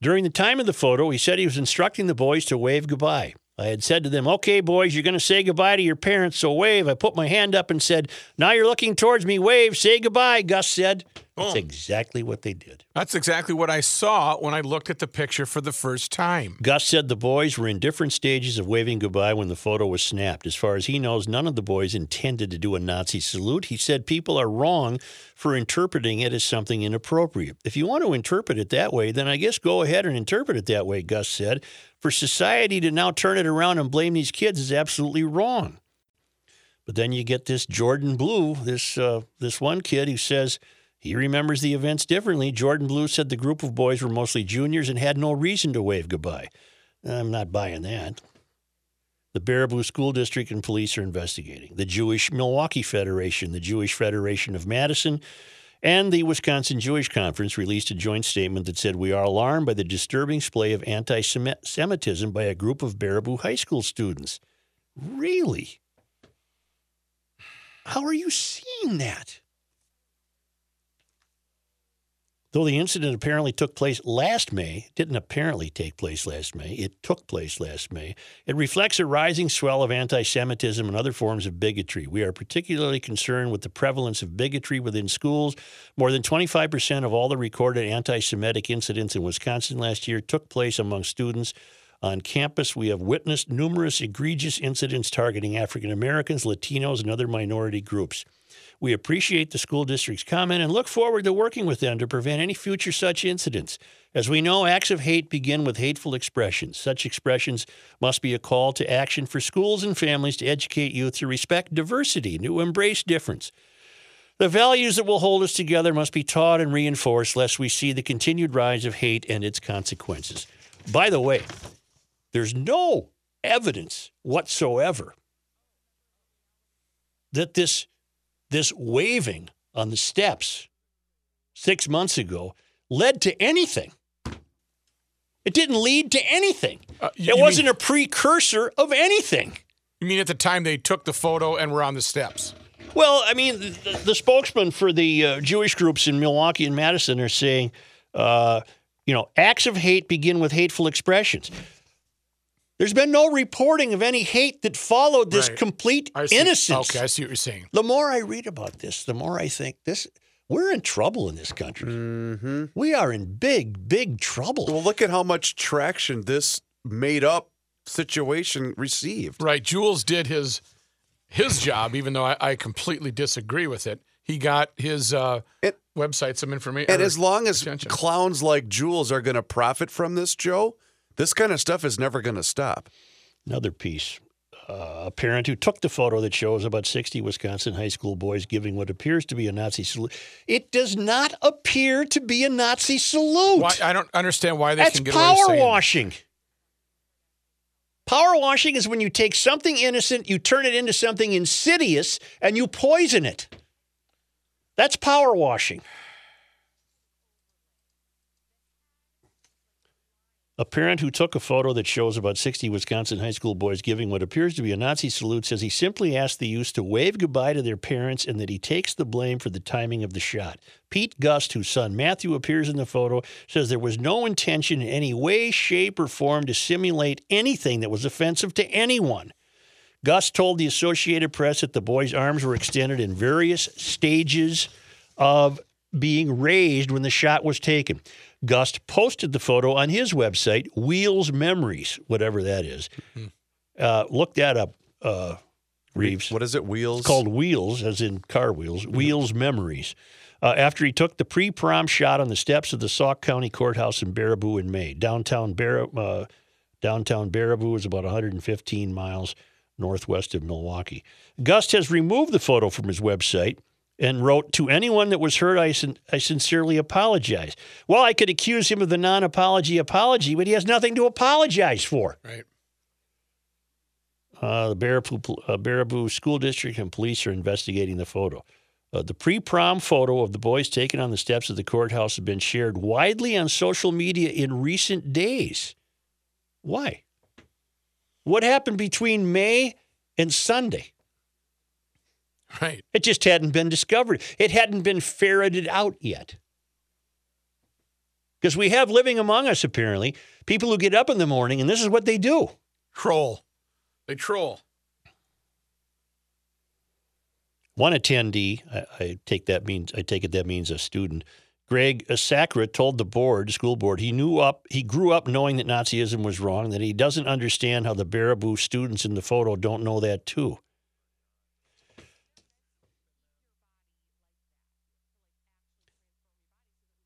S1: During the time of the photo, he said he was instructing the boys to wave goodbye. I had said to them, Okay, boys, you're going to say goodbye to your parents, so wave. I put my hand up and said, Now you're looking towards me, wave, say goodbye, Gust said. That's
S2: Oh.
S1: exactly what they did.
S2: That's exactly what I saw when I looked at the picture for the first time.
S1: Gust said the boys were in different stages of waving goodbye when the photo was snapped. As far as he knows, none of the boys intended to do a Nazi salute. He said people are wrong for interpreting it as something inappropriate. If you want to interpret it that way, then I guess go ahead and interpret it that way, Gust said. For society to now turn it around and blame these kids is absolutely wrong. But then you get this Jordan Blue, this uh, this one kid who says he remembers the events differently. Jordan Blue said the group of boys were mostly juniors and had no reason to wave goodbye. I'm not buying that. The Baraboo School District and police are investigating. The Jewish Milwaukee Federation, the Jewish Federation of Madison, and the Wisconsin Jewish Conference released a joint statement that said, We are alarmed by the disturbing display of anti Semitism by a group of Baraboo high school students. Really? How are you seeing that? Though the incident apparently took place last May, didn't apparently take place last May, it took place last May, it reflects a rising swell of anti Semitism and other forms of bigotry. We are particularly concerned with the prevalence of bigotry within schools. More than 25% of all the recorded anti Semitic incidents in Wisconsin last year took place among students. On campus, we have witnessed numerous egregious incidents targeting African Americans, Latinos, and other minority groups. We appreciate the school district's comment and look forward to working with them to prevent any future such incidents. As we know, acts of hate begin with hateful expressions. Such expressions must be a call to action for schools and families to educate youth to respect diversity, and to embrace difference. The values that will hold us together must be taught and reinforced lest we see the continued rise of hate and its consequences. By the way, there's no evidence whatsoever that this this waving on the steps six months ago led to anything. It didn't lead to anything.
S2: Uh,
S1: it wasn't
S2: mean-
S1: a precursor of anything.
S2: You mean at the time they took the photo and were on the steps?
S1: Well, I mean, the, the spokesman for the uh, Jewish groups in Milwaukee and Madison are saying, uh, you know, acts of hate begin with hateful expressions. There's been no reporting of any hate that followed this
S2: Right.
S1: complete
S2: I
S1: innocence.
S2: Okay, I see what you're saying.
S1: The more I read about this, the more I think this we're in trouble in this country.
S3: Mm-hmm.
S1: We are in big, big trouble.
S3: Well, look at how much traction this made up situation received.
S2: Right. Jules did his his job, even though I, I completely disagree with it. He got his uh,
S3: And-
S2: website some information.
S3: And as long as
S2: attention.
S3: clowns like Jules are going to profit from this, Joe, this kind of stuff is never going to stop.
S1: Another piece. Uh, a parent who took the photo that shows about 60 Wisconsin high school boys giving what appears to be a Nazi salute. It does not appear to be a Nazi salute.
S2: why, I don't understand why they
S1: That's
S2: can get away with
S1: power
S2: saying
S1: washing. Power washing is when you take something innocent, you turn it into something insidious, and you poison it. That's power washing. A parent who took a photo that shows about 60 Wisconsin high school boys giving what appears to be a Nazi salute says he simply asked the youth to wave goodbye to their parents and that he takes the blame for the timing of the shot. Pete Gust, whose son Matthew appears in the photo, says there was no intention in any way, shape, or form to simulate anything that was offensive to anyone. Gust told the Associated Press that the boy's arms were extended in various stages of being raised when the shot was taken. Gust posted the photo on his website, Wheels Memories, whatever that is. Uh, look that up, uh, Reuvers.
S3: What is it? Wheels?
S1: It's called Wheels, as in car wheels. Wheels Memories. Uh, after he took the pre-prom shot on the steps of the Sauk County Courthouse in Baraboo in May, downtown Bar- uh, downtown Baraboo is about 115 miles northwest of Milwaukee. Gust has removed the photo from his website and wrote, "To anyone that was hurt, I, sin- I sincerely apologize." Well, I could accuse him of the non-apology apology, but he has nothing to apologize for.
S2: Right.
S1: Uh, the Baraboo, uh, Baraboo School District and police are investigating the photo. Uh, the pre prom photo of the boys taken on the steps of the courthouse has been shared widely on social media in recent days. Why? What happened between May and Sunday?
S2: Right.
S1: It just hadn't been discovered. It hadn't been ferreted out yet. Because we have living among us, apparently, people who get up in the morning and this is what they do.
S2: Troll. They troll.
S1: One attendee, I, I take that means I take it that means a student. Greg Sacra told the board, school board, he knew up he grew up knowing that Nazism was wrong, that he doesn't understand how the Baraboo students in the photo don't know that too.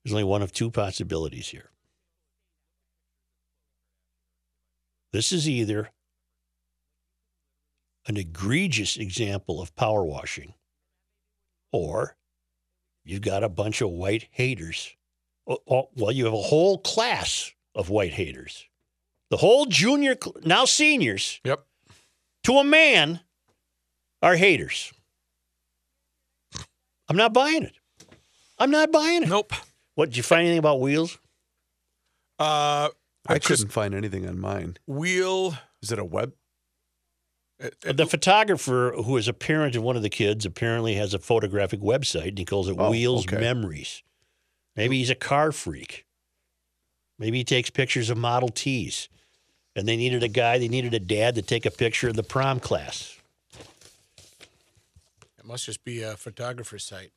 S1: There's only one of two possibilities here. This is either an egregious example of power washing, or you've got a bunch of white haters. Oh, oh, Well, you have a whole class of white haters. The whole junior, now seniors,
S2: Yep.
S1: to a man, are haters. I'm not buying it. I'm not buying it.
S2: Nope.
S1: What, did you find anything about wheels?
S2: Uh,
S3: I
S2: just
S3: couldn't find anything on mine.
S2: wheel.
S3: Is it a web?
S2: uh, uh,
S1: The photographer, who is a parent of one of the kids, apparently has a photographic website, and he calls it
S3: Oh,
S1: Wheels
S3: okay.
S1: Memories. Maybe he's a car freak. Maybe he takes pictures of Model Ts. And they needed a guy, they needed a dad to take a picture of the prom class.
S2: It must just be a photographer's site.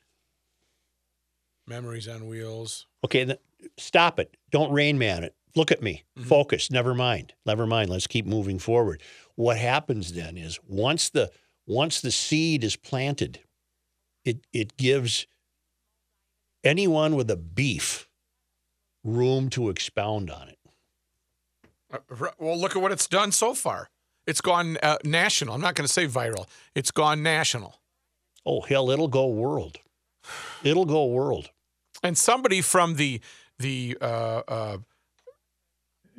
S2: Memories on wheels.
S1: Okay, th- stop it. Don't rain man it. Look at me. Focus. Never mind. Never mind. Let's keep moving forward. What happens then is once the once the seed is planted, it it gives anyone with a beef room to expound on it.
S2: Uh, Well, look at what it's done so far. It's gone uh, national. I'm not going to say viral. It's gone national.
S1: Oh hell, it'll go world. It'll go world.
S2: And somebody from the the uh, uh,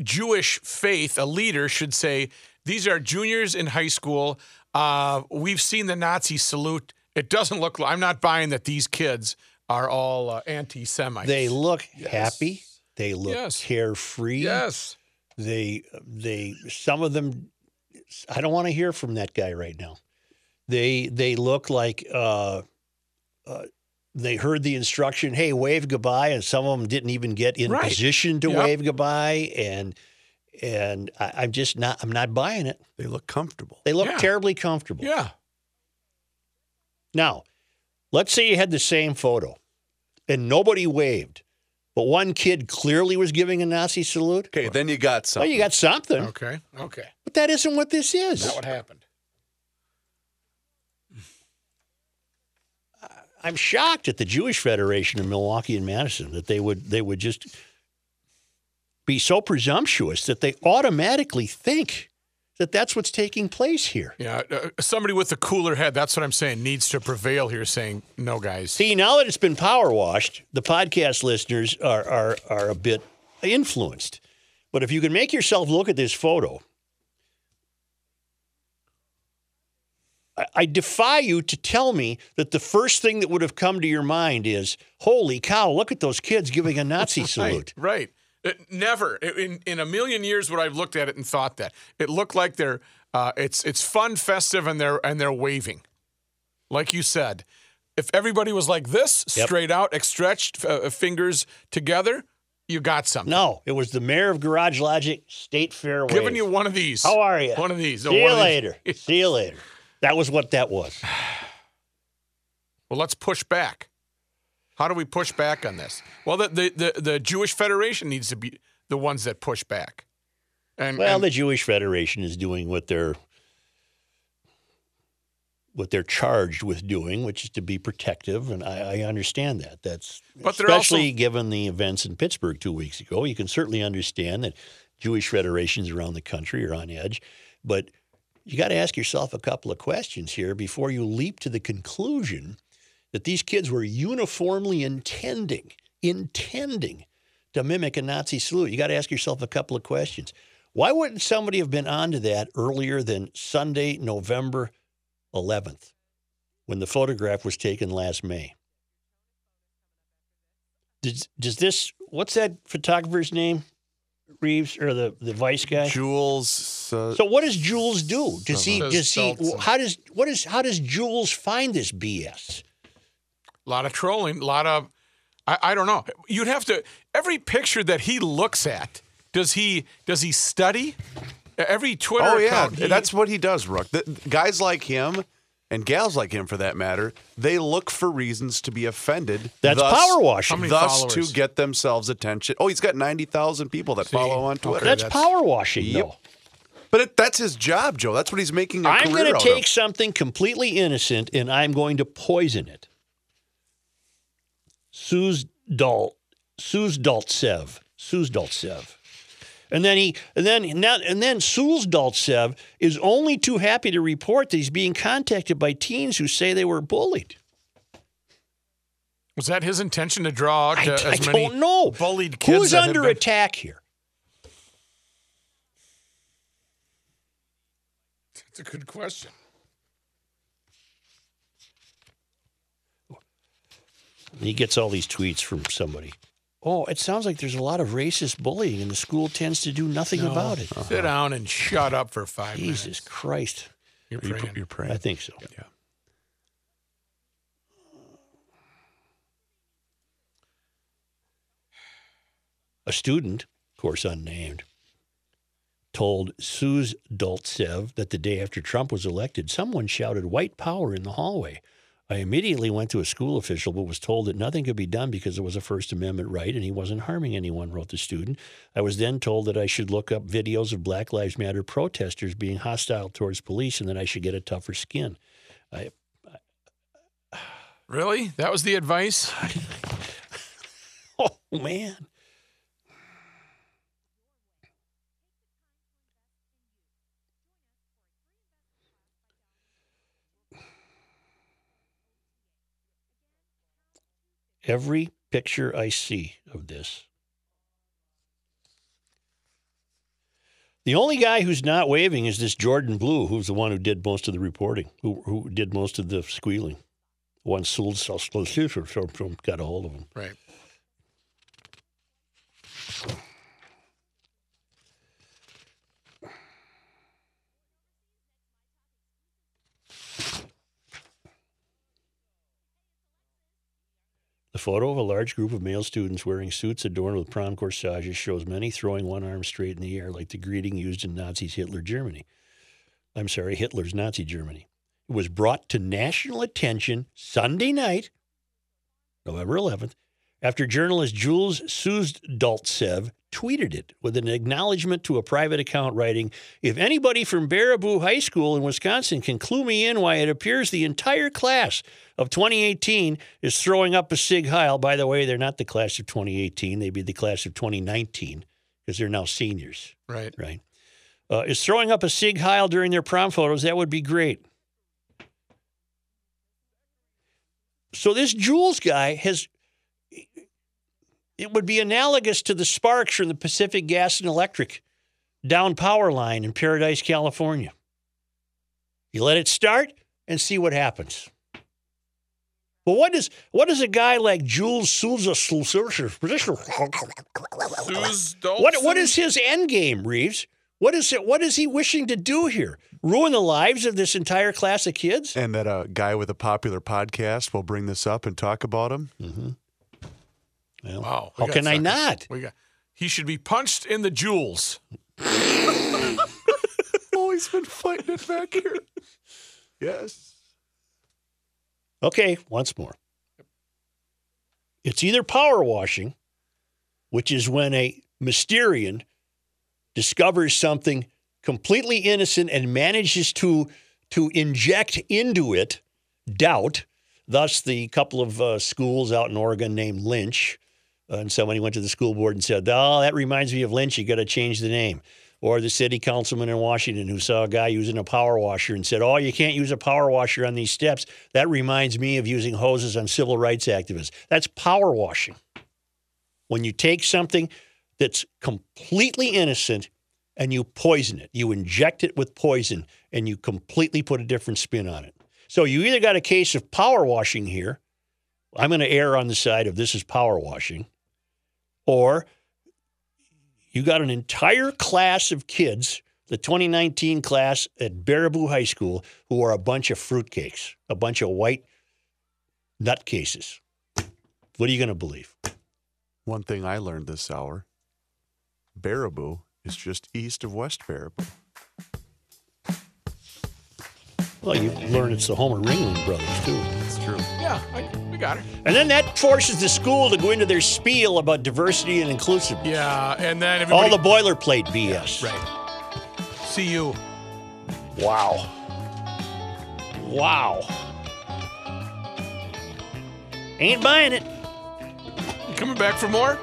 S2: Jewish faith, a leader, should say, "These are juniors in high school. Uh, we've seen the Nazi salute. It doesn't look. like I'm not buying that these kids are all uh, anti-Semites.
S1: They look happy. They look
S2: Yes.
S1: carefree.
S2: yes,
S1: they they some of them i don't want to hear from that guy right now they they look like uh, uh they heard the instruction hey wave goodbye and some of them didn't even get in
S2: Right.
S1: position to
S2: Yep.
S1: wave goodbye and and I, i'm just not i'm not buying it
S3: They look comfortable.
S1: they look
S2: Yeah.
S1: terribly comfortable
S2: yeah.
S1: now let's say you had the same photo and nobody waved but one kid clearly was giving a nazi salute
S3: Okay, then you got
S1: well
S3: something.
S1: you got something
S2: Okay, okay.
S1: but that isn't what this is
S2: That what happened.
S1: I'm shocked at the Jewish Federation in Milwaukee and Madison that they would they would just be so presumptuous that they automatically think that that's what's taking place here.
S2: Yeah, uh, somebody with a cooler head. That's what I'm saying. Needs to prevail here. Saying no, guys.
S1: See, now that it's been power washed, the podcast listeners are are are a bit influenced. But if you can make yourself look at this photo, I, I defy you to tell me that the first thing that would have come to your mind is, "Holy cow! Look at those kids giving a Nazi [LAUGHS] salute."
S2: Right, right. Never in in a million years would I've looked at it and thought that it looked like they're uh, it's it's fun, festive, and they're and they're waving, like you said. If everybody was like this,
S1: Yep.
S2: straight out, stretched uh, fingers together, you got something.
S1: No, it was the mayor of Garage Logic State Fair.
S2: Giving you one of these.
S1: How are you?
S2: One of these.
S1: See
S2: one
S1: you later. See you later. That was what that was. [SIGHS]
S2: Well, let's push back. How do we push back on this? Well, the the the, the Jewish Federation needs to be the ones that push back. And
S1: Well,
S2: and-
S1: the Jewish Federation is doing what they're what they're charged with doing, which is to be protective, and I, I understand that. That's
S2: But they're also-
S1: especially given the events in Pittsburgh two weeks ago. You can certainly understand that Jewish federations around the country are on edge, but you got to ask yourself a couple of questions here before you leap to the conclusion that these kids were uniformly intending, intending to mimic a Nazi salute. You got to ask yourself a couple of questions. Why wouldn't somebody have been onto that earlier than Sunday, November 11th, when the photograph was taken last May? Does, does this, what's that photographer's name? Reuvers or the, the vice guy?
S3: Jules. Uh,
S1: So what does Jules do? Does he
S2: Says
S1: does he how does what is how does Jules find this BS?
S2: A lot of trolling, a lot of I, I don't know. You'd have to every picture that he looks at, does he does he study? Every Twitter
S3: oh yeah,
S2: account. he-
S3: that's what he does, Rook. The, guys like him and gals like him, for that matter, they look for reasons to be offended.
S1: That's
S3: thus-
S1: power washing.
S2: How many
S3: Thus,
S2: followers?
S3: to get themselves attention. Oh, he's got ninety thousand people that follow on Twitter.
S1: That's,
S2: that's-
S1: power washing
S3: Yep.
S1: though.
S3: But it, that's his job, Joe. That's what he's making. A
S1: I'm
S3: going
S1: going
S3: to
S1: to take something completely innocent and I'm going to poison it. Suz Dalt, Suz Daltsev, Suz Daltsev. And then he, and then now, and then Suzdaltsev is only too happy to report that he's being contacted by teens who say they were bullied.
S2: was that his intention to draw out
S1: I,
S2: uh,
S1: I
S2: as many
S1: don't know.
S2: bullied kids?
S1: Who's under
S2: been-
S1: attack here?
S2: That's a good question.
S1: He gets all these tweets from somebody. Oh, it sounds like there's a lot of racist bullying, and the school tends to do nothing about it.
S2: Sit uh-huh. down and shut up for five
S1: Jesus
S2: minutes.
S1: Jesus Christ.
S2: You're
S3: You're,
S2: praying.
S3: you're praying.
S1: I think so.
S3: Yeah.
S1: a student, of course unnamed, told Suz Doltsev that the day after Trump was elected, someone shouted white power in the hallway. I immediately went to a school official, but was told that nothing could be done because it was a First Amendment right and he wasn't harming anyone, wrote the student. I was then told that I should look up videos of Black Lives Matter protesters being hostile towards police and that I should get a tougher skin. I, [SIGHS]
S2: Really? That was the advice? [SIGHS]
S1: oh, man. Every picture I see of this, the only guy who's not waving is this Jordan Blue, who's the one who did most of the reporting, who, who did most of the squealing. One got a hold of him.
S2: Right.
S1: Photo of a large group of male students wearing suits adorned with prom corsages shows many throwing one arm straight in the air like the greeting used in Nazis Hitler Germany. I'm sorry, Hitler's Nazi Germany. It was brought to national attention Sunday night, November 11th, after journalist Jules Suzdaltsev tweeted it with an acknowledgement to a private account writing, If anybody from Baraboo High School in Wisconsin can clue me in why it appears the entire class of 2018 is throwing up a Sieg Heil. By the way, they're not the class of 2018, they'd be the class of 2019 because they're now seniors,
S2: Right.
S1: right? Uh, is throwing up a Sieg Heil during their prom photos, that would be great. So this Jules guy has it would be analogous to the sparks from the Pacific Gas and Electric down power line in Paradise, California. You let it start and see what happens. But what does what does a guy like Jules Souza what what is his end game, Reuvers? What is it? What is he wishing to do here? Ruin the lives of this entire class of kids?
S3: And that a guy with a popular podcast will bring this up and talk about him. Mm-hmm.
S1: Well,
S2: Wow. we
S1: how
S2: got
S1: can I not?
S2: We got. He should be punched in the jewels. [LAUGHS]
S3: Oh, he's been fighting it back here. Yes.
S1: Okay, once more. It's either power washing, which is when a Mysterian discovers something completely innocent and manages to to inject into it doubt. Thus, the couple of uh, schools out in Oregon named Lynch, uh, and somebody went to the school board and said, "Oh, that reminds me of Lynch. You got to change the name." Or the city councilman in Washington who saw a guy using a power washer and said, "Oh, you can't use a power washer on these steps. That reminds me of using hoses on civil rights activists." That's power washing. When you take something that's completely innocent and you poison it, you inject it with poison, and you completely put a different spin on it. So you either got a case of power washing here. I'm going to err on the side of this is power washing, or you got an entire class of kids, the 2019 class at Baraboo High School, who are a bunch of fruitcakes, a bunch of white nutcases. What are you going to believe?
S3: One thing I learned this hour Baraboo is just east of West Baraboo.
S1: Well, you learn it's the Homer Ringling brothers, too.
S2: Yeah, I, we got it.
S1: And then that forces the school to go into their spiel about diversity and inclusiveness.
S2: Yeah, and then
S1: All the boilerplate BS.
S2: right. See you.
S1: Wow. Wow. Ain't buying it.
S2: You coming back for more?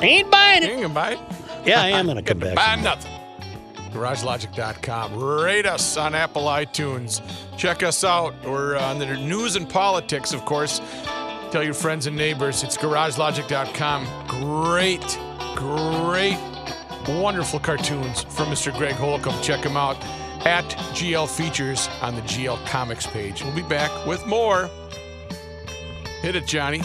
S1: Ain't buying
S2: You
S1: it.
S2: ain't gonna buy it.
S1: Yeah, I am to [LAUGHS] come back.
S2: Buy nothing. GarageLogic.com. Rate us on Apple iTunes. Check us out. We're uh, on the news and politics, of course. Tell your friends and neighbors. It's GarageLogic.com. Great, great, wonderful cartoons from Mr. Greg Holcomb. Check them out at GL Features on the GL Comics page. We'll be back with more. Hit it, Johnny.